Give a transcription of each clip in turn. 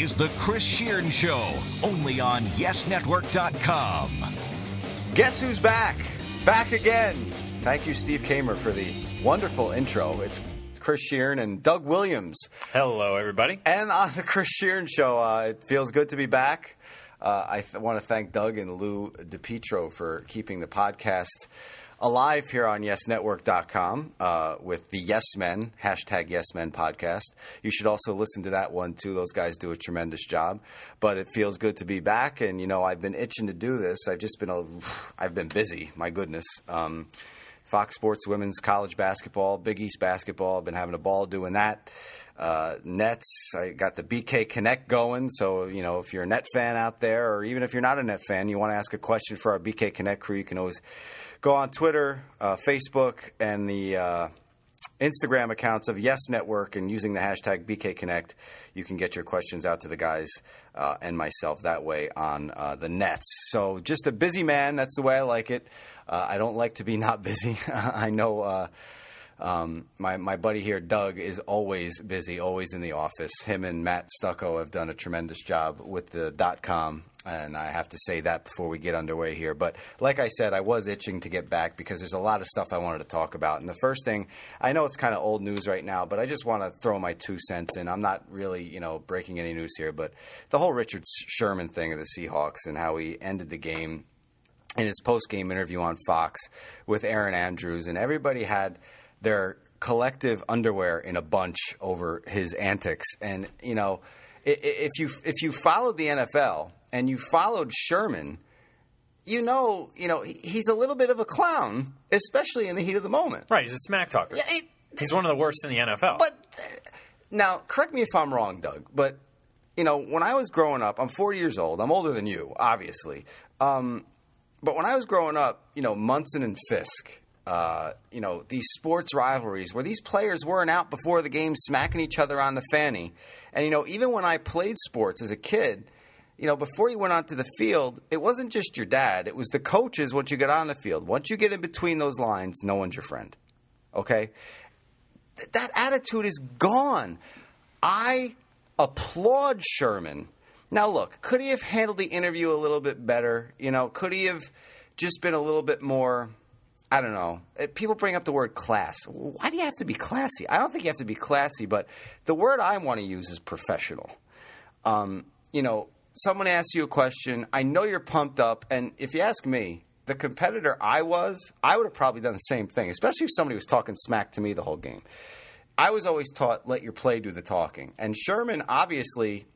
is The Chris Shearn Show, only on YesNetwork.com. Guess who's back? Back again. Thank you, Steve Kamer, for the wonderful intro. It's, it's Chris Shearn and Doug Williams. Hello, everybody. And on the Chris Shearn Show, uh, it feels good to be back. Uh, I th- want to thank Doug and Lou DePietro for keeping the podcast alive here on YesNetwork.com uh, with the Yes Men, hashtag Yes Men podcast. You should also listen to that one too. Those guys do a tremendous job. But it feels good to be back, and you know I've been itching to do this. I've just been a, I've been busy. My goodness. Um, Fox Sports Women's College Basketball, Big East Basketball. I've been having a ball doing that. Uh, Nets, I got the BK Connect going. So, you know, if you're a net fan out there, or even if you're not a net fan, you want to ask a question for our BK Connect crew, you can always go on Twitter, uh, Facebook, and the uh, Instagram accounts of Yes Network and using the hashtag BK Connect, you can get your questions out to the guys uh, and myself that way on uh, the nets. So just a busy man. That's the way I like it. Uh, I don't like to be not busy. I know. Um, my my buddy here, Doug, is always busy, always in the office. Him and Matt Stucco have done a tremendous job with the dot com, and I have to say that before we get underway here. But like I said, I was itching to get back because there's a lot of stuff I wanted to talk about. And the first thing, I know it's kind of old news right now, but I just want to throw my two cents in. I'm not really, you know, breaking any news here, but the whole Richard Sherman thing of the Seahawks and how he ended the game in his post game interview on Fox with Erin Andrews, and everybody had their collective underwear in a bunch over his antics. And you know, if you if you followed the NFL and you followed Sherman, you know, you know he's a little bit of a clown, especially in the heat of the moment. Right, he's a smack talker. Yeah, it, he's one of the worst in the NFL. But now, correct me if I'm wrong, Doug, but you know, when I was growing up, I'm 40 years old. I'm older than you, obviously. Um, but when I was growing up, you know, Munson and Fisk, uh, you know, these sports rivalries where these players weren't out before the game smacking each other on the fanny. And, you know, even when I played sports as a kid, you know, before you went onto the field, it wasn't just your dad, it was the coaches once you get on the field. Once you get in between those lines, no one's your friend. Okay? Th- that attitude is gone. I applaud Sherman. Now, look, could he have handled the interview a little bit better? You know, could he have just been a little bit more I don't know. Uh, people bring up the word class. Why do you have to be classy? I don't think you have to be classy, but the word I want to use is professional. Um, you know, someone asks you a question. I know you're pumped up, and if you ask me, the competitor I was, I would have probably done the same thing, especially if somebody was talking smack to me the whole game. I was always taught let your play do the talking. And Sherman, obviously,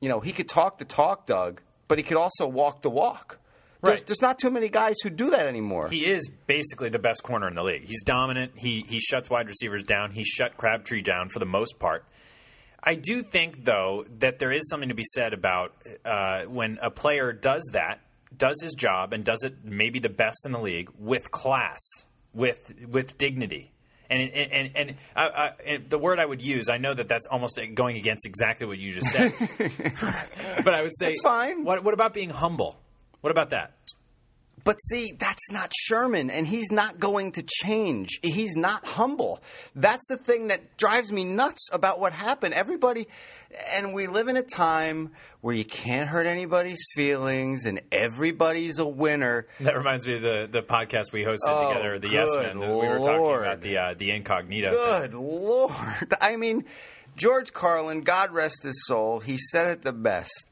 you know, he could talk the talk, Doug, but he could also walk the walk. There's, Right. there's not too many guys who do that anymore. he is basically the best corner in the league. He's dominant. He he shuts wide receivers down. He shut Crabtree down for the most part. I do think, though, that there is something to be said about uh, when a player does that, does his job, and does it maybe the best in the league with class, with with dignity. And and and, and, I, I, and the word I would use, I know that that's almost going against exactly what you just said, but I would say, That's fine. What what about being humble? What about that? But see, that's not Sherman, and he's not going to change. He's not humble. That's the thing that drives me nuts about what happened. Everybody, and we live in a time where you can't hurt anybody's feelings, and everybody's a winner. That reminds me of the, the podcast we hosted Oh, together, the Yes Men. We were talking about the uh, the incognito. thing. Good Lord. I mean, George Carlin, God rest his soul, he said it the best.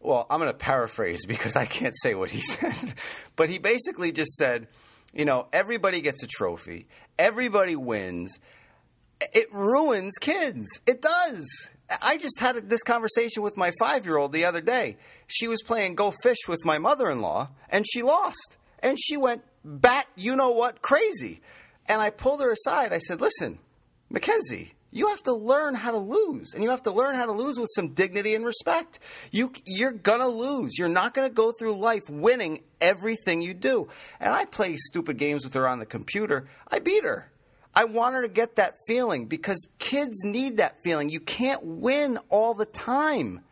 Well, I'm going to paraphrase because I can't say what he said. But he basically just said, you know, everybody gets a trophy, everybody wins. It ruins kids. It does. I just had this conversation with my five year old the other day. She was playing Go Fish with my mother in law, and she lost. And she went bat, you know what, crazy. And I pulled her aside. I said, listen, Mackenzie, you have to learn how to lose, and you have to learn how to lose with some dignity and respect. You, you're gonna lose. You're not gonna go through life winning everything you do. And I play stupid games with her on the computer. I beat her. I want her to get that feeling because kids need that feeling. You can't win all the time.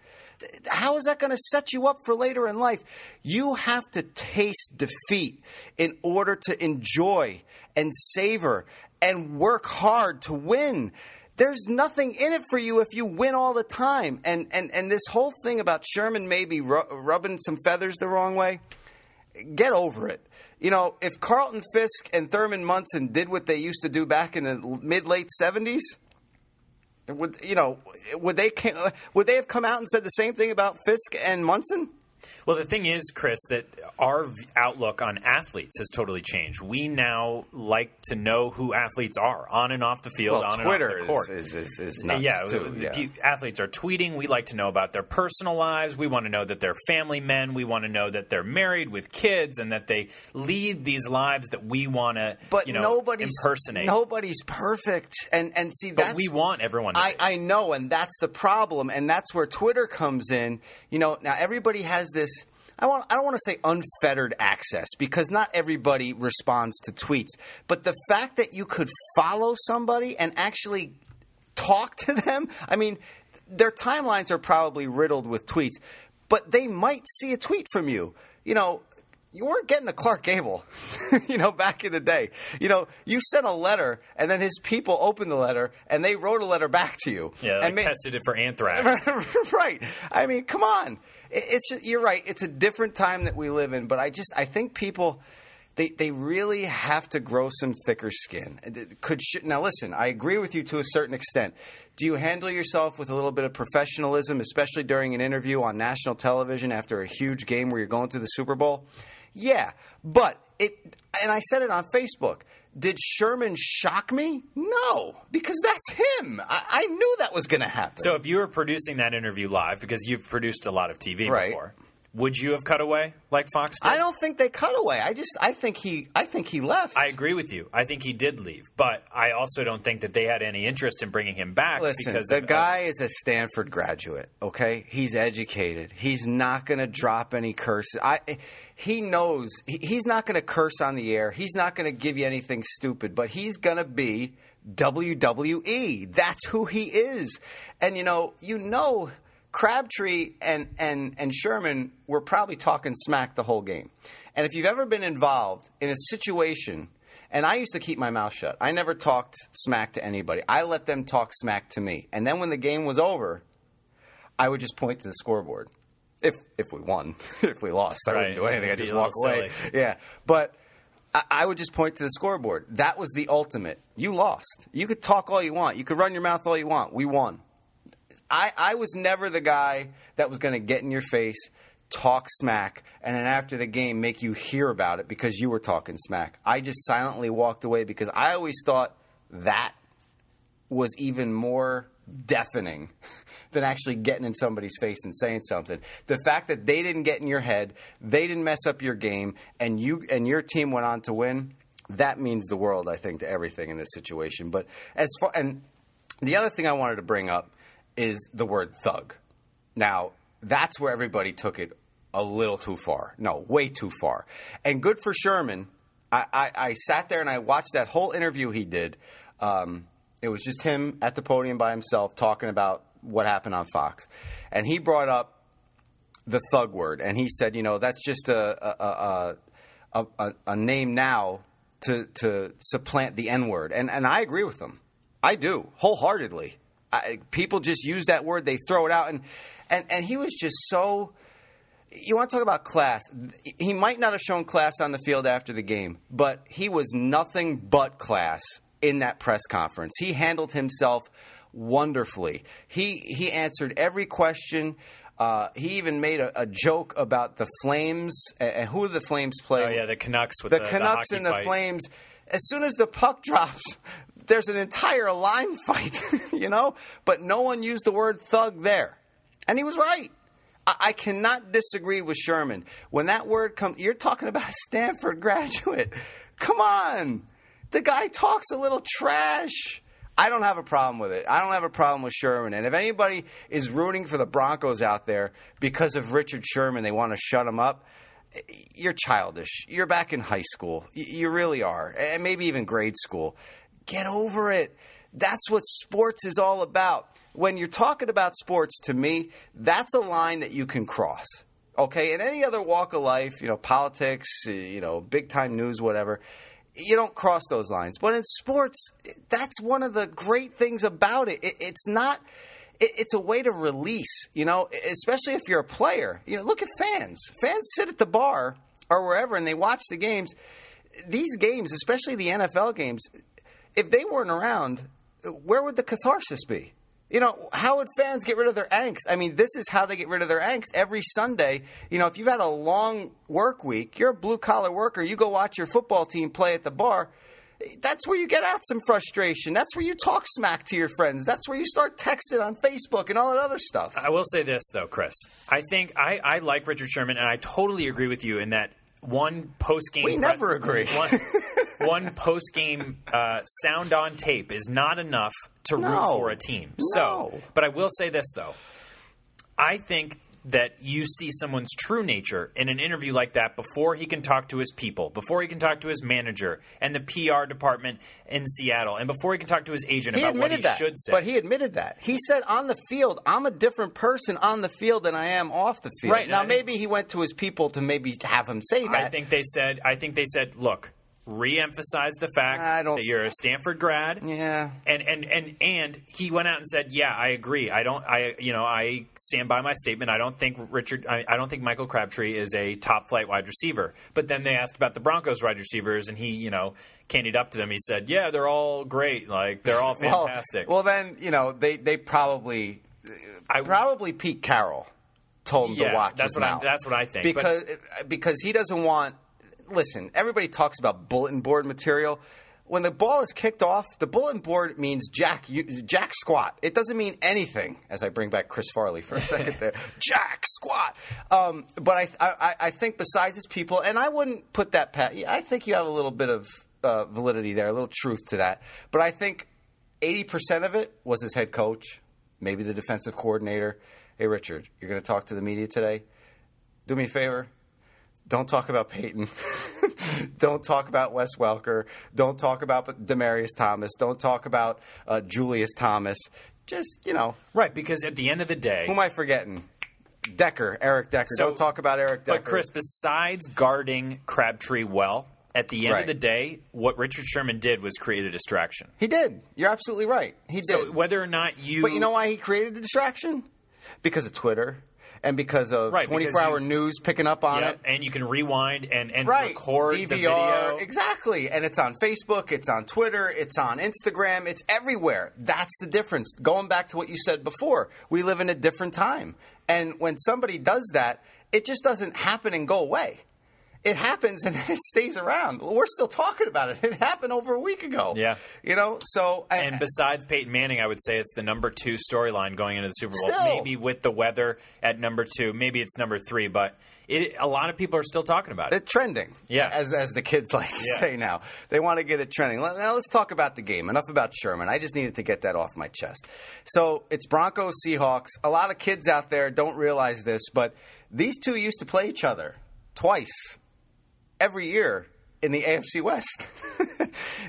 How is that going to set you up for later in life? You have to taste defeat in order to enjoy and savor and work hard to win. There's nothing in it for you if you win all the time. And and and this whole thing about Sherman maybe ru- rubbing some feathers the wrong way, get over it. You know, if Carlton Fisk and Thurman Munson did what they used to do back in the mid late seventies, would you know? Would they would they have come out and said the same thing about Fisk and Munson? Well, the thing is, Chris, that our outlook on athletes has totally changed. We now like to know who athletes are on and off the field, well, on Twitter and off the court. Is, is, is uh, nuts yeah, too. Yeah. athletes are tweeting. We like to know about their personal lives. We want to know that they're family men. We want to know that they're married with kids and that they lead these lives that we want to, but you know, nobody's impersonate. Nobody's perfect, and and see but we want everyone. To I. I know, and that's the problem, and that's where Twitter comes in. You know, now everybody has this. I want. I don't want to say unfettered access because not everybody responds to tweets. But the fact that you could follow somebody and actually talk to them. I mean, their timelines are probably riddled with tweets, but they might see a tweet from you. You know, you weren't getting a Clark Gable, you know, back in the day. You know, you sent a letter, and then his people opened the letter, and they wrote a letter back to you. yeah, like and ma- tested it for anthrax. right. I mean, come on. It- It's just, you're right. It's a different time that we live in, but I just I think people they they really have to grow some thicker skin. Could sh- now listen, I agree with you to a certain extent. Do you handle yourself with a little bit of professionalism, especially during an interview on national television after a huge game where you're going to the Super Bowl? Yeah, but it and I said it on Facebook. Did Sherman shock me? No, because that's him. I, I knew that was going to happen. So if you were producing that interview live, because you've produced a lot of TV Right. before, would you have cut away like Fox did? I don't think they cut away. I just I think he I think he left. I agree with you. I think he did leave, but I also don't think that they had any interest in bringing him back Listen, because the of, uh, guy is a Stanford graduate. Okay, he's educated. He's not going to drop any curses. I he knows he- he's not going to curse on the air. He's not going to give you anything stupid. But he's going to be WWE. That's who he is. And you know, you know. Crabtree and, and, and Sherman were probably talking smack the whole game. And if you've ever been involved in a situation, and I used to keep my mouth shut, I never talked smack to anybody. I let them talk smack to me. And then when the game was over, I would just point to the scoreboard. If if we won, if we lost, I wouldn't do anything. I'd just walk away. Yeah, but I, I would just point to the scoreboard. That was the ultimate. You lost. You could talk all you want. You could run your mouth all you want. We won. I, I was never the guy that was going to get in your face, talk smack, and then after the game make you hear about it because you were talking smack. I just silently walked away because I always thought that was even more deafening than actually getting in somebody's face and saying something. The fact that they didn't get in your head, they didn't mess up your game, and you and your team went on to win. That means the world, I think, to everything in this situation. But as far and the other thing I wanted to bring up is the word thug. Now, that's where everybody took it a little too far. No, way too far. And good for Sherman. I, I, I sat there and I watched that whole interview he did. Um, it was just him at the podium by himself talking about what happened on Fox. And he brought up the thug word. And he said, you know, that's just a, a, a, a, a, name now to, to supplant the N word. And, and I agree with him. I do, wholeheartedly. I, people just use that word, they throw it out. And, and, and he was just so. You want to talk about class? He might not have shown class on the field after the game, but he was nothing but class in that press conference. He handled himself wonderfully. He he answered every question. Uh, he even made a, a joke about the Flames and, who the Flames play? Oh yeah, the Canucks with the, the, Canucks hockey and the fight. Flames. As soon as the puck drops, there's an entire line fight, you know. But no one used the word thug there, and he was right. I, I cannot disagree with Sherman when that word comes. You're talking about a Stanford graduate. Come on, the guy talks a little trash. I don't have a problem with it. I don't have a problem with Sherman. And if anybody is rooting for the Broncos out there because of Richard Sherman, they want to shut him up you're childish. You're back in high school. You really are. And maybe even grade school. Get over it. That's what sports is all about. When you're talking about sports, to me, that's a line that you can cross. Okay? In any other walk of life, you know, politics, you know, big time news, whatever, you don't cross those lines. But in sports, that's one of the great things about it it's not. It's a way to release, you know, especially if you're a player. You know, look at fans. Fans sit at the bar or wherever and they watch the games. These games, especially the NFL games, if they weren't around, where would the catharsis be? You know, how would fans get rid of their angst? I mean, this is how they get rid of their angst. Every Sunday, you know, if you've had a long work week, you're a blue collar worker, you go watch your football team play at the bar. That's where you get out some frustration. That's where you talk smack to your friends. That's where you start texting on Facebook and all that other stuff. I will say this though, Chris. I think I, I like Richard Sherman, and I totally agree with you in that one post game. We never agree. One, one post game uh, sound on tape is not enough to root for a team. No. So, but I will say this though, I think that you see someone's true nature in an interview like that before he can talk to his people, before he can talk to his manager and the PR department in Seattle, and before he can talk to his agent He about what he that. should say. But he admitted that. He said on the field, I'm a different person on the field than I am off the field. Right, Now, maybe he went to his people to maybe have him say that. I think they said. I think they said, look, re-emphasize the fact I don't- that you're a Stanford grad. Yeah. And and and and he went out and said, "Yeah, I agree. I don't. I you know I stand by my statement. I don't think Richard. I, I don't think Michael Crabtree is a top flight wide receiver." But then they asked about the Broncos wide receivers, and he you know candied up to them. He said, "Yeah, they're all great. Like they're all fantastic." Well, then you know they they probably I probably Pete Carroll told him Yeah, to watch that's what I- that's what I think, but- because because he doesn't want. Listen, everybody talks about bulletin board material. When the ball is kicked off, the bulletin board means jack you, jack squat. It doesn't mean anything. As I bring back Chris Farley for a second there, jack squat. Um, but I, I I think besides his people, and I wouldn't put that pat. I think you have a little bit of uh, validity there, a little truth to that. But I think eighty percent of it was his head coach, maybe the defensive coordinator. Hey, Richard, you're going to talk to the media today. Do me a favor. Don't talk about Peyton. Don't talk about Wes Welker. Don't talk about Demaryius Thomas. Don't talk about uh, Julius Thomas. Just you know, right, because at the end of the day, who am I forgetting? Decker, Eric Decker. So- Don't talk about Eric Decker. But Chris, besides guarding Crabtree well, at the end Right. of the day, what Richard Sherman did was create a distraction. he did. You're absolutely right. He did. So whether or not you, But you know why he created a distraction? Because of Twitter and because of Right, because 24 hour you- news picking up on yeah, it. and you can rewind and and Right, record DVR, the video. exactly, and it's on Facebook, it's on Twitter, it's on Instagram, it's everywhere. That's the difference. Going back to what you said before, we live in a different time, and when somebody does that, it just doesn't happen and go away. It happens and it stays around. We're still talking about it. It happened over a week ago. Yeah. you know. So I- And besides Peyton Manning, I would say it's the number two storyline going into the Super Bowl. Still. Maybe with the weather at number two, maybe it's number three, but it, a lot of people are still talking about it. It's trending. Yeah. As, as the kids like to Yeah. say now. They want to get it trending. Now let's talk about the game. Enough about Sherman. I just needed to get that off my chest. So it's Broncos Seahawks. A lot of kids out there don't realize this, but these two used to play each other twice every year in the AFC West.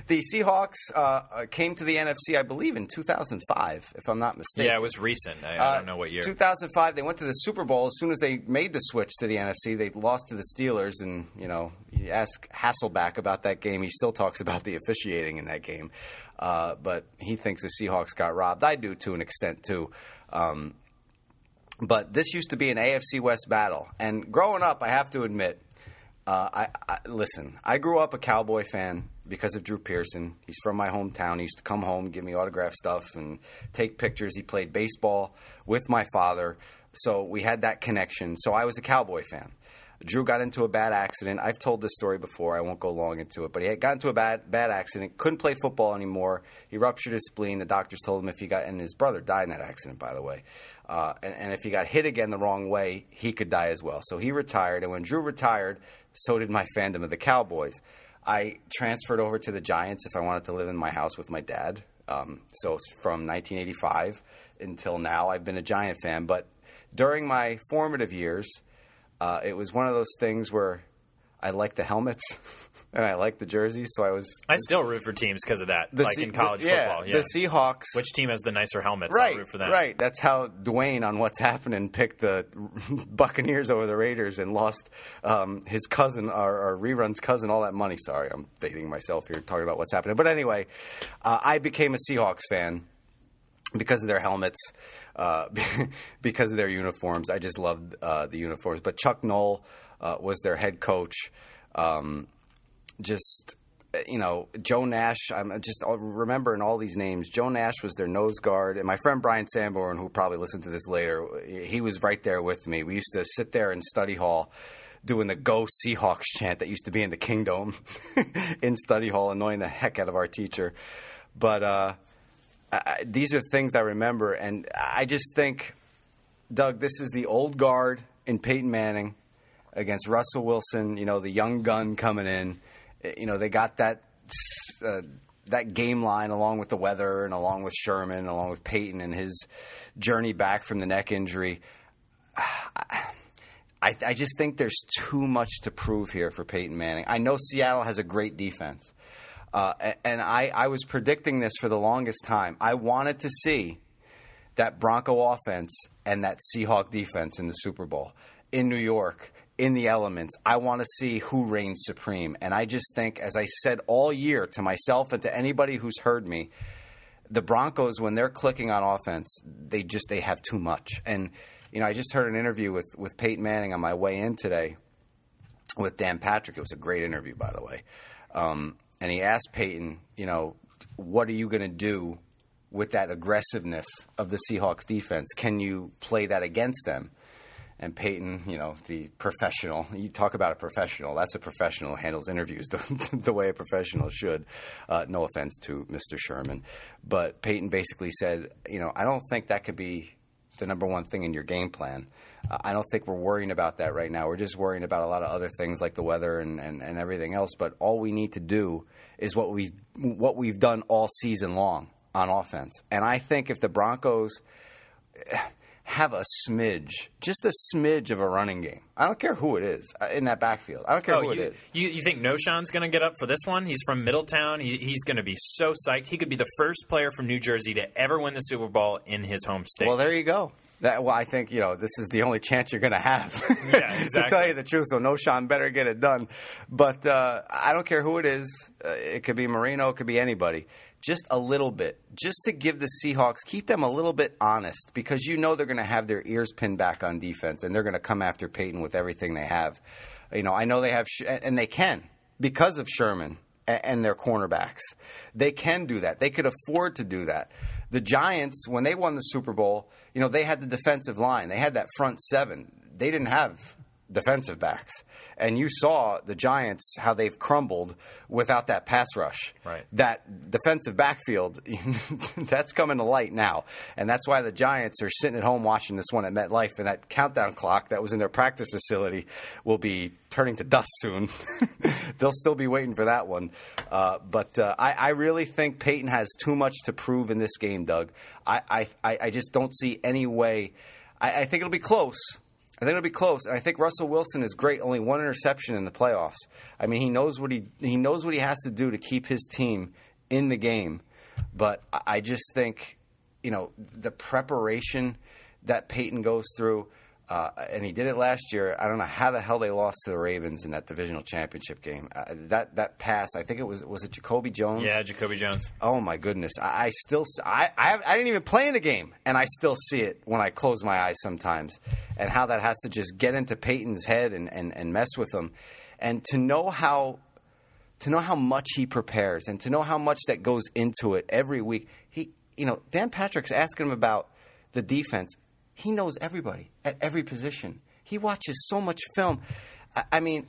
the Seahawks uh, uh, came to the NFC, I believe, in 2005, if I'm not mistaken. yeah, it was recent. I, I Uh, don't know what year. 2005, they went to the Super Bowl. As soon as they made the switch to the NFC, they lost to the Steelers. And, you know, you ask Hasselbeck about that game, he still talks about the officiating in that game. Uh, but he thinks the Seahawks got robbed. I do to an extent, too. Um, but this used to be an AFC West battle. And growing up, I have to admit, uh, I, I listen. I grew up a Cowboy fan because of Drew Pearson. He's from my hometown. He used to come home, give me autograph stuff, and take pictures. He played baseball with my father, so we had that connection. So I was a Cowboy fan. Drew got into a bad accident. I've told this story before. I won't go long into it, but he had got into a bad bad accident. Couldn't play football anymore. He ruptured his spleen. The doctors told him if he got and his brother died in that accident, by the way. Uh, and, and if he got hit again the wrong way, he could die as well. So he retired. And when Drew retired, so did my fandom of the Cowboys. I transferred over to the Giants if I wanted to live in my house with my dad. Um, so from 1985 until now, I've been a Giant fan. But during my formative years, uh, it was one of those things where I like the helmets and I like the jerseys. So I was I still root for teams because of that, like Se- in college the- yeah, football. Yeah. The Seahawks. Which team has the nicer helmets? right, I'll root for them. right. That's how Dwayne on What's Happening picked the Buccaneers over the Raiders and lost um, his cousin our, or rerun's cousin all that money. Sorry, I'm dating myself here talking about What's Happening. But anyway, uh, I became a Seahawks fan because of their helmets, uh, because of their uniforms. I just loved uh, the uniforms. But Chuck Knoll uh, was their head coach. Um, just you know, Joe Nash. I'm just remembering all these names. Joe Nash was their nose guard, and my friend Brian Sanborn, who probably listened to this later, he was right there with me. We used to sit there in study hall doing the "Go Seahawks" chant that used to be in the Kingdom in study hall, annoying the heck out of our teacher. But uh, I, these are things I remember, and I just think, Doug, this is the old guard in Peyton Manning against Russell Wilson. You know, the young gun coming in. You know, they got that uh, that game line along with the weather and along with Sherman, along with Peyton and his journey back from the neck injury. I, I just think there's too much to prove here for Peyton Manning. I know Seattle has a great defense. Uh, and I, I was predicting this for the longest time. I wanted to see that Bronco offense and that Seahawk defense in the Super Bowl in New York, in the elements. I want to see who reigns supreme. And I just think, as I said all year to myself and to anybody who's heard me, the Broncos, when they're clicking on offense, they just they have too much. And you know, I just heard an interview with with Peyton Manning on my way in today with Dan Patrick. It was a great interview, by the way. Um, and he asked Peyton, you know, what are you going to do with that aggressiveness of the Seahawks defense? Can you play that against them? And Peyton, you know, the professional, you talk about a professional. That's a professional who handles interviews the, the way a professional should. Uh, no offense to Mr. Sherman. But Peyton basically said, you know, I don't think that could be the number one thing in your game plan. Uh, I don't think we're worrying about that right now. We're just worrying about a lot of other things like the weather and, and, and everything else. But all we need to do is what we what we've done all season long on offense. And I think if the Broncos have a smidge, just a smidge of a running game. I don't care who it is uh, in that backfield. I don't care Oh, who you, it is. You, you think Knowshon's going to get up for this one? He's from Middletown. He, he's going to be so psyched. He could be the first player from New Jersey to ever win the Super Bowl in his home state. Well, there you go. That, well, I think you know this is the only chance you're going to have. Yeah, to tell you the truth, so Knowshon better get it done. But uh, I don't care who it is. Uh, it could be Moreno. It could be anybody. Just a little bit, just to give the Seahawks, keep them a little bit honest, because you know they're going to have their ears pinned back on defense, and they're going to come after Peyton with everything they have. You know, I know they have, and they can because of Sherman and their cornerbacks. They can do that. They could afford to do that. The Giants, when they won the Super Bowl, you know, they had the defensive line. They had that front seven. They didn't have defensive backs. And you saw the Giants how they've crumbled without that pass rush. Right. That defensive backfield, that's coming to light now. And that's why the Giants are sitting at home watching this one at MetLife and that countdown clock that was in their practice facility will be turning to dust soon. They'll still be waiting for that one. Uh, but uh, I, I really think Peyton has too much to prove in this game, Doug. I, I, I just don't see any way. I, I think it'll be close. I think it'll be close, and I think Russell Wilson is great. Only one interception in the playoffs. I mean, he knows what he he knows what he has to do to keep his team in the game. But I- I just think, you know, the preparation that Peyton goes through, uh, and he did it last year. I don't know how the hell they lost to the Ravens in that divisional championship game. Uh, that that pass, I think it was was it Jacoby Jones. yeah, Jacoby Jones. Oh my goodness! I, I still I, I I didn't even play in the game, and I still see it when I close my eyes sometimes, and how that has to just get into Peyton's head and, and, and mess with him, and to know how to know how much he prepares and to know how much that goes into it every week. He you know Dan Patrick's asking him about the defense. He knows everybody at every position. He watches so much film. I, I mean,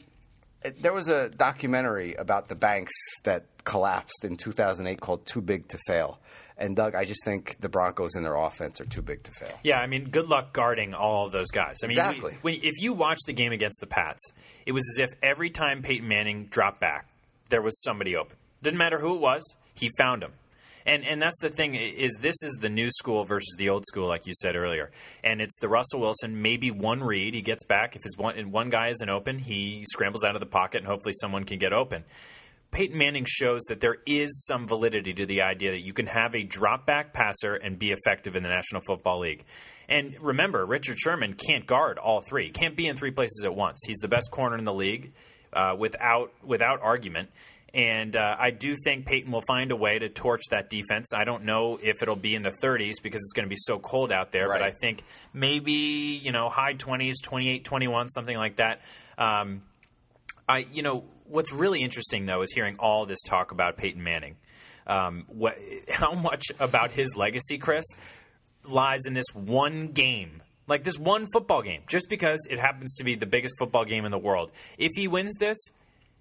there was a documentary about the banks that collapsed in 2008 called Too Big to Fail. And Doug, I just think the Broncos and their offense are too big to fail. Yeah, I mean, good luck guarding all of those guys. I mean, we- when, if you watch the game against the Pats, it was as if every time Peyton Manning dropped back, there was somebody open. Didn't matter who it was, he found him. And and that's the thing is this is the new school versus the old school, like you said earlier. And it's the Russell Wilson, maybe one read, he gets back. If his one and one guy isn't open, he scrambles out of the pocket and hopefully someone can get open. Peyton Manning shows that there is some validity to the idea that you can have a drop back passer and be effective in the National Football League. And remember, Richard Sherman can't guard all three, can't be in three places at once. He's the best corner in the league uh, without without argument. And uh, I do think Peyton will find a way to torch that defense. I don't know if it'll be in the 30s because it's going to be so cold out there, Right. but I think maybe, you know, high 20s, 28, 21, something like that. Um, I, you know, what's really interesting though is hearing all this talk about Peyton Manning. Um, what, how much about his legacy, Chris, lies in this one game, like this one football game, just because it happens to be the biggest football game in the world. If he wins this,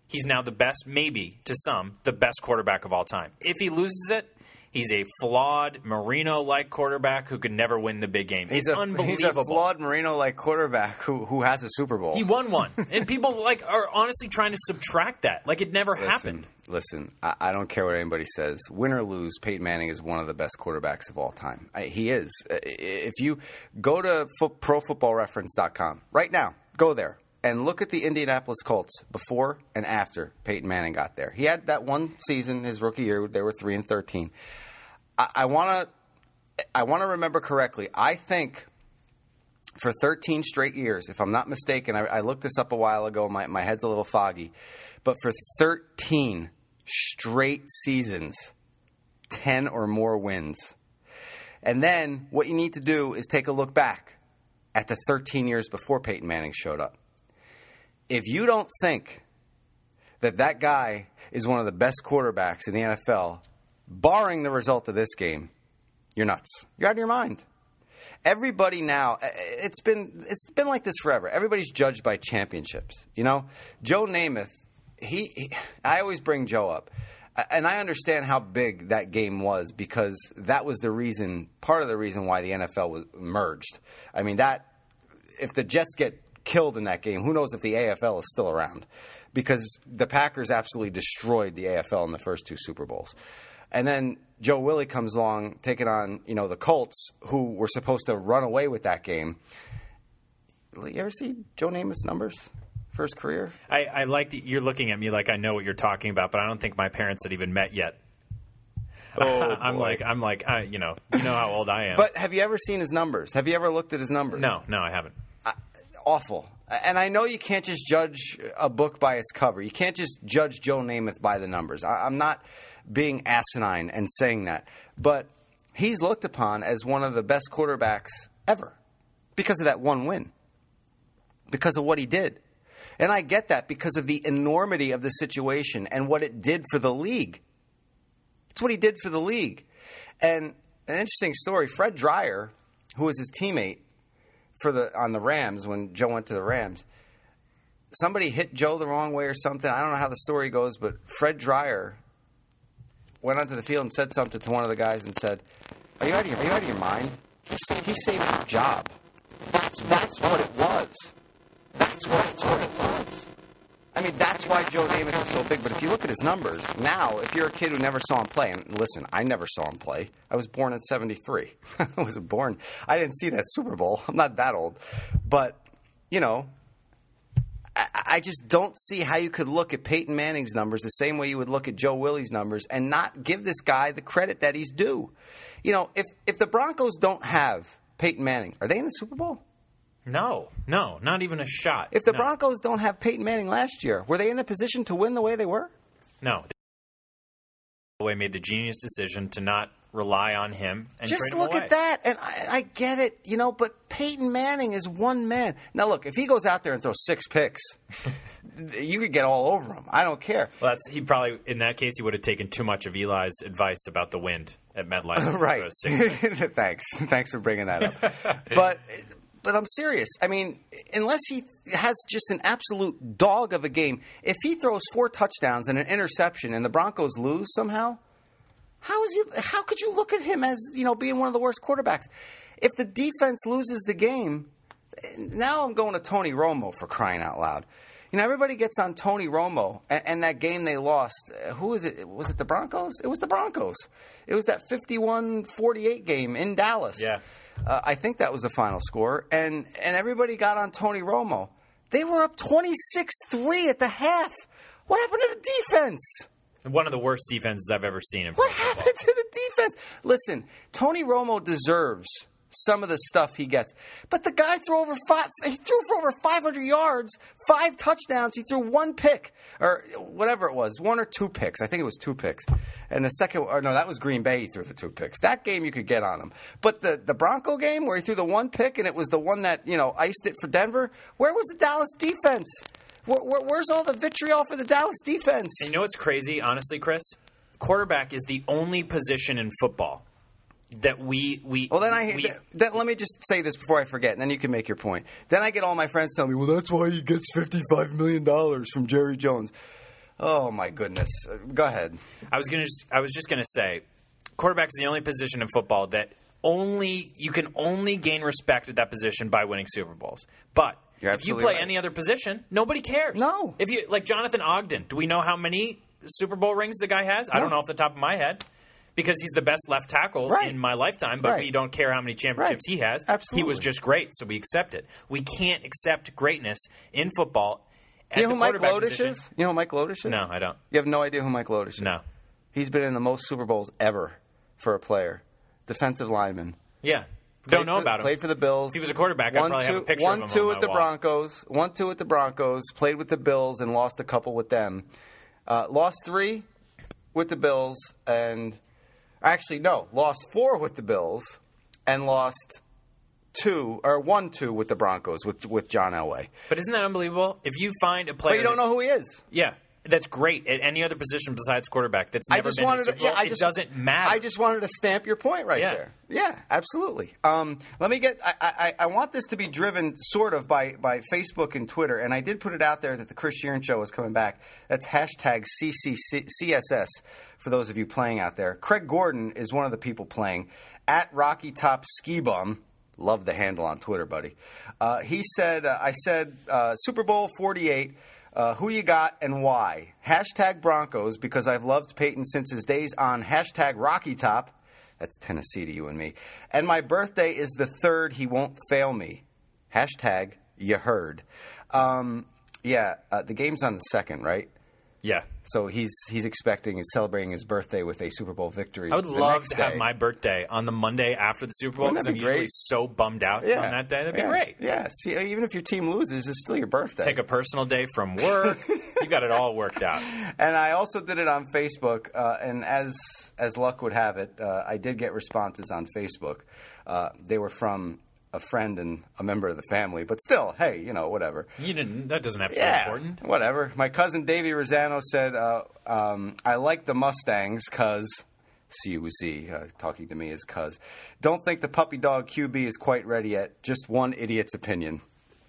he's now the best, maybe to some, the best quarterback of all time. If he loses it. He's a flawed Marino-like quarterback who could never win the big game. He's It's a unbelievable. he's a flawed Marino-like quarterback who who has a Super Bowl. He won one, and people like are honestly trying to subtract that. Like it never happened. Listen, I, I don't care what anybody says. Win or lose, Peyton Manning is one of the best quarterbacks of all time. I, he is. If you go to fo- ProFootballReference.com right now, go there and look at the Indianapolis Colts before and after Peyton Manning got there. He had that one season, his rookie year, they were three and thirteen. I want to, I want to remember correctly. I think for 13 straight years, if I'm not mistaken, I, I looked this up a while ago. My, my head's a little foggy. But for 13 straight seasons, 10 or more wins. And then what you need to do is take a look back at the 13 years before Peyton Manning showed up. If you don't think that that guy is one of the best quarterbacks in the NFL, barring the result of this game, you're nuts. You're out of your mind. Everybody now uh, it's been it's been like this forever. Everybody's judged by championships you know? Joe namath he, he i always bring joe up. And i understand how big that game was because that was the reason part of the reason why the nfl was merged. I mean that if the jets get killed in that game who knows if the afl is still around because the packers absolutely destroyed the afl in the first two super bowls and then Joe Willie comes along, taking on you know the Colts, who were supposed to run away with that game. You ever see Joe Namath's numbers First career? I, I like that you're looking at me like I know what you're talking about, but I don't think my parents had even met yet. Oh, I'm boy. like I'm like I, you know you know how old I am. But have you ever seen his numbers? Have you ever looked at his numbers? no, no, I haven't. Awful. And I know you can't just judge a book by its cover. You can't just judge Joe Namath by the numbers. I, I'm not being asinine and saying that, but he's looked upon as one of the best quarterbacks ever because of that one win, because of what he did. And I get that because of the enormity of the situation and what it did for the league. It's what he did for the league. And an interesting story Fred Dryer, who was his teammate, for the on the Rams when Joe went to the Rams. Somebody hit Joe the wrong way or something. I don't know how the story goes, but Fred Dryer went onto the field and said something to one of the guys and said, "Are you out of your, are you out of your mind? He saved your job. That's that's what it was. That's what it was." I mean, that's why Joe Namath is so big. But if you look at his numbers now, if you're a kid who never saw him play, and listen, I never saw him play. I was born in '73. I was born. I didn't see that Super Bowl. I'm not that old, but you know, I, I just don't see how you could look at Peyton Manning's numbers the same way you would look at Joe Willie's numbers and not give this guy the credit that he's due. You know, if if the Broncos don't have Peyton Manning, are they in the Super Bowl? No, no, not even a shot. If the no, Broncos don't have Peyton Manning last year, were they in the position to win the way they were? no, Elway made the genius decision to not rely on him and Just look at that, and I, I get it, you know. But Peyton Manning is one man. Now, look, if he goes out there and throws six picks, you could get all over him. I don't care. Well, that's he probably in that case he would have taken too much of Eli's advice about the wind at MetLife. right. For a six- Thanks. Thanks for bringing that up. but but I'm serious. I mean, unless he has just an absolute dog of a game, if he throws four touchdowns and an interception and the Broncos lose somehow, how is he how could you look at him as, you know, being one of the worst quarterbacks? If the defense loses the game, now I'm going to Tony Romo for crying out loud. You know, everybody gets on Tony Romo, and, and that game they lost. uh, Who was it? Was it the Broncos? It was the Broncos. It was that 51-48 game in Dallas. Yeah. Uh, I think that was the final score, and and everybody got on Tony Romo. They were up 26-3 at the half. What happened to the defense? One of the worst defenses I've ever seen in What football. happened to the defense? Listen, Tony Romo deserves some of the stuff he gets, but the guy threw over five. He threw for over 500 yards, five touchdowns. He threw one pick or whatever it was, one or two picks. I think it was two picks. And the second, or no, that was Green Bay. He threw the two picks. That game you could get on him, but the the Bronco game where he threw the one pick and it was the one that you know iced it for Denver. Where was the Dallas defense? Where, where, where's all the vitriol for the Dallas defense? You know what's crazy, honestly, Chris? Quarterback is the only position in football that we we. Well, then I we, th- then let me just say this before I forget, and then you can make your point. Then I get all my friends telling me, "Well, that's why he gets fifty-five million dollars from Jerry Jones." Oh my goodness! Uh, go ahead. I was gonna. Just, I was just gonna say, quarterback is the only position in football that only you can only gain respect at that position by winning Super Bowls. But You're if you play right. any other position, nobody cares. No. If you like Jonathan Ogden, do we know how many Super Bowl rings the guy has? I don't know off the top of my head. Because he's the best left tackle Right. in my lifetime, but Right. we don't care how many championships Right. he has. Absolutely. He was just great, so we accept it. We can't accept greatness in football. At You know the who Mike quarterback Lodish position. is? You know who Mike Lodish is? No, I don't. You have no idea who Mike Lodish is. No. He's been in the most Super Bowls ever for a player, defensive lineman. Yeah, Played don't know for- about him. Played for the Bills. If he was a quarterback, I'd One probably two, have a picture one of him two on with the wall. Broncos. One two with the Broncos. Played with the Bills and lost a couple with them. Uh, lost three with the Bills and actually no, lost four with the Bills and lost two or one two with the Broncos with with John Elway. But isn't that unbelievable? If you find a player, But you don't know who he is. Yeah, that's great at any other position besides quarterback. That's I just been wanted to. Yeah, I it doesn't matter. I just wanted to stamp your point right Yeah. there. Yeah, absolutely. Um, let me get. I, I, I want this to be driven sort of by by Facebook and Twitter, and I did put it out there that the Chris Shearn show is coming back. That's hashtag CCC, CSS for those of you playing out there. Craig Gordon is one of the people playing at Rocky Top Ski Bum. Love the handle on Twitter, buddy. Uh, he said, uh, I said, uh, Super Bowl 48, uh, who you got and why? Hashtag Broncos, because I've loved Peyton since his days on hashtag Rocky Top. That's Tennessee to you and me. And my birthday is the third, he won't fail me. Hashtag you heard. Um, yeah, uh, the game's on the second, right? Yeah, So he's he's expecting, he's celebrating his birthday with a Super Bowl victory. I would love to have day. my birthday on the Monday after the Super Bowl because that I'm be usually great? so bummed out on that day. That'd be yeah, great. Yeah. See, even if your team loses, it's still your birthday. Take a personal day from work. you got it all worked out. and I also did it on Facebook, uh, and as as luck would have it, uh, I did get responses on Facebook. Uh, they were from a friend and a member of the family, but still, hey, you know, whatever. You didn't. That doesn't have to be Yeah, important. whatever. My cousin Davey Rosano said, uh, um, "I like the Mustangs because." CUZ, uh, talking to me as cuz. Don't think the puppy dog QB is quite ready yet. Just one idiot's opinion.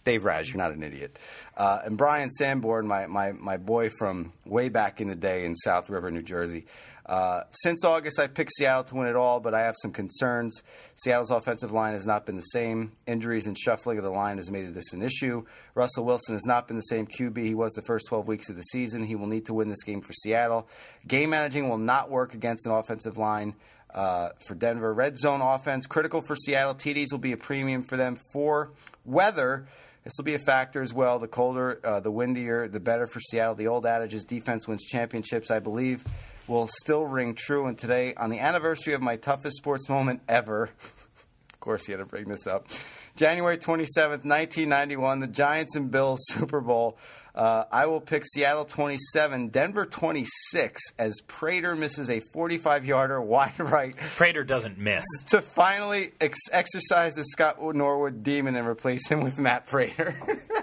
Dave Raz, you're not an idiot. Uh, and Brian Sanborn, my, my, my boy from way back in the day in South River, New Jersey. Uh, since August, I've picked Seattle to win it all, but I have some concerns. Seattle's offensive line has not been the same. Injuries and shuffling of the line has made this an issue. Russell Wilson has not been the same QB he was the first 12 weeks of the season. He will need to win this game for Seattle. Game managing will not work against an offensive line uh, for Denver. Red zone offense, critical for Seattle. TDs will be a premium for them. For weather, this will be a factor as well. The colder, uh, the windier, the better for Seattle. The old adage is defense wins championships, I believe, will still ring true. And today, on the anniversary of my toughest sports moment ever, of course, he had to bring this up. January 27th, 1991, the Giants and Bills Super Bowl. Uh, I will pick Seattle 27, Denver 26, as Prater misses a 45 yarder wide right Prater doesn't miss. to finally ex- exercise the Scott Norwood demon and replace him with Matt Prater.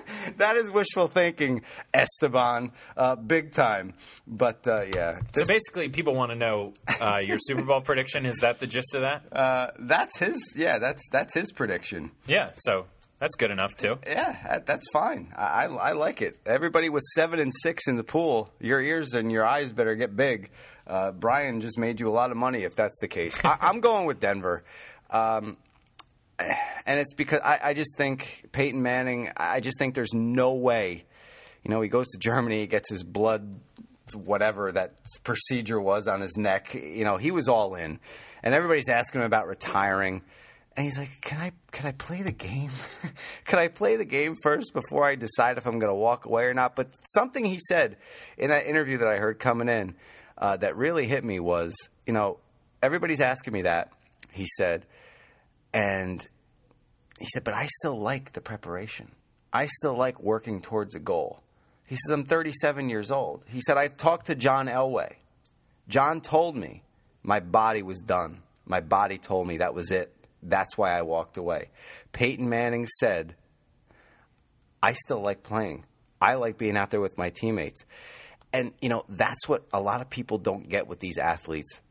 that is wishful thinking, Esteban, uh, big time. But uh, yeah, So basically, people want to know uh, your Super Bowl prediction. Is that the gist of that? uh, that's his. Yeah, that's that's his prediction. Yeah. So that's good enough too. Yeah, that's fine. I, I, like it. Everybody with seven and six in the pool, your ears and your eyes better get big. Uh, Brian just made you a lot of money if that's the case. I, I'm going with Denver. Um, and it's because I, I just think Peyton Manning, I just think there's no way. You know, he goes to Germany, he gets his blood, whatever that procedure was on his neck. You know, he was all in, and everybody's asking him about retiring. And he's like, "Can I can I play the game? can I play the game first before I decide if I'm going to walk away or not?" But something he said in that interview that I heard coming in uh, that really hit me was, you know, everybody's asking me that. He said, and he said, but I still like the preparation. I still like working towards a goal. He says, I'm 37 years old. He said, I talked to John Elway. John told me my body was done. My body told me that was it. That's why I walked away. Peyton Manning said, I still like playing. I like being out there with my teammates. And, you know, that's what a lot of people don't get with these athletes.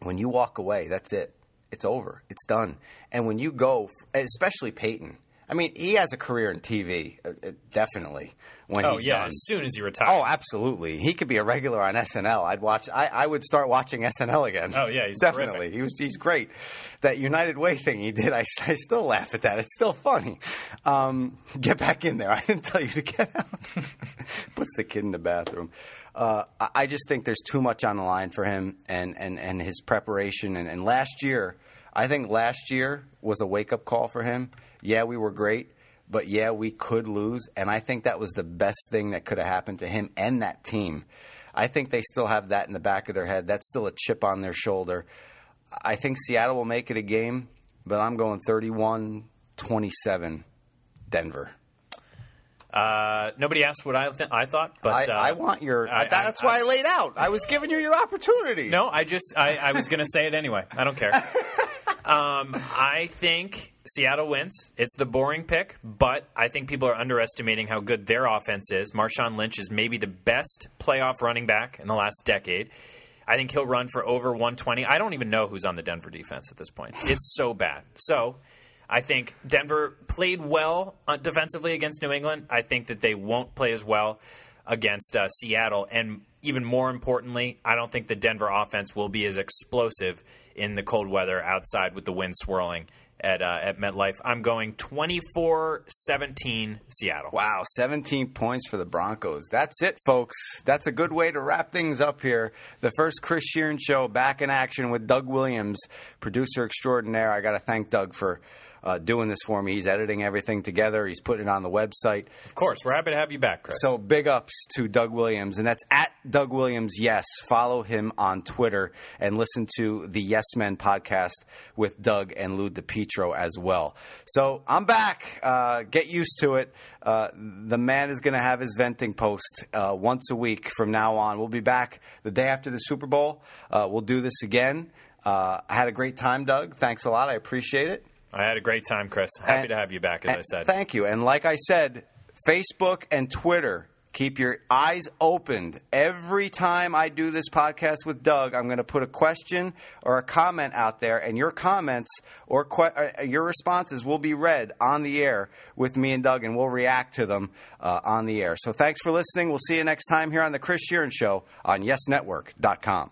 When you walk away, that's it. It's over. It's done. And when you go, especially Peyton, I mean, he has a career in TV, uh, uh, definitely. When Oh he's yeah, done. as soon as he retires. Oh, absolutely. He could be a regular on SNL. I'd watch. I, I would start watching SNL again. Oh, yeah, he's definitely. terrific. He was. He's great. That United Way thing he did. I, I still laugh at that. It's still funny. Um, get back in there. I didn't tell you to get out. Puts the kid in the bathroom. Uh, I I just think there's too much on the line for him and and and his preparation. And, and last year, I think last year was a wake up call for him. Yeah, we were great but yeah, we could lose. And I think that was the best thing that could have happened to him and that team. I think they still have that in the back of their head. That's still a chip on their shoulder. I think Seattle will make it a game, but I'm going 31 27 Denver. Uh, nobody asked what I th- I thought, but I, uh, I want your. I- that's I- why I, laid out. I was giving you your opportunity. No, I just I, I was going to say it anyway. I don't care. um, I think Seattle wins. It's the boring pick, but I think people are underestimating how good their offense is. Marshawn Lynch is maybe the best playoff running back in the last decade. I think he'll run for over 120. I don't even know who's on the Denver defense at this point. It's so bad. So I think Denver played well uh, defensively against New England. I think that they won't play as well against uh, Seattle. And even more importantly, I don't think the Denver offense will be as explosive in the cold weather outside with the wind swirling at, uh, at MetLife. I'm going 24 17 Seattle. Wow, 17 points for the Broncos. That's it, folks. That's a good way to wrap things up here. The first Chris Shearn show back in action with Doug Williams, producer extraordinaire. I got to thank Doug for uh, doing this for me. He's editing everything together, he's putting it on the website. Of course, we're happy to have you back, Chris. So big ups to Doug Williams, and that's at Doug Williams. Yes, follow him on Twitter and listen to the Yes Men podcast with Doug and Lou DePietro as well. So I'm back. Uh, get used to it. Uh, the man is going to have his venting post uh, once a week from now on. We'll be back the day after the Super Bowl. Uh, we'll do this again. Uh, I had a great time, Doug. Thanks a lot. I appreciate it. I had a great time, Chris. Happy And- to have you back, as I said. Thank you. And like I said, Facebook and Twitter, keep your eyes opened. Every time I do this podcast with Doug, I'm going to put a question or a comment out there, and your comments or que- uh, your responses will be read on the air with me and Doug, and we'll react to them uh, on the air. So thanks for listening. We'll see you next time here on The Chris Shearn Show on YesNetwork.com.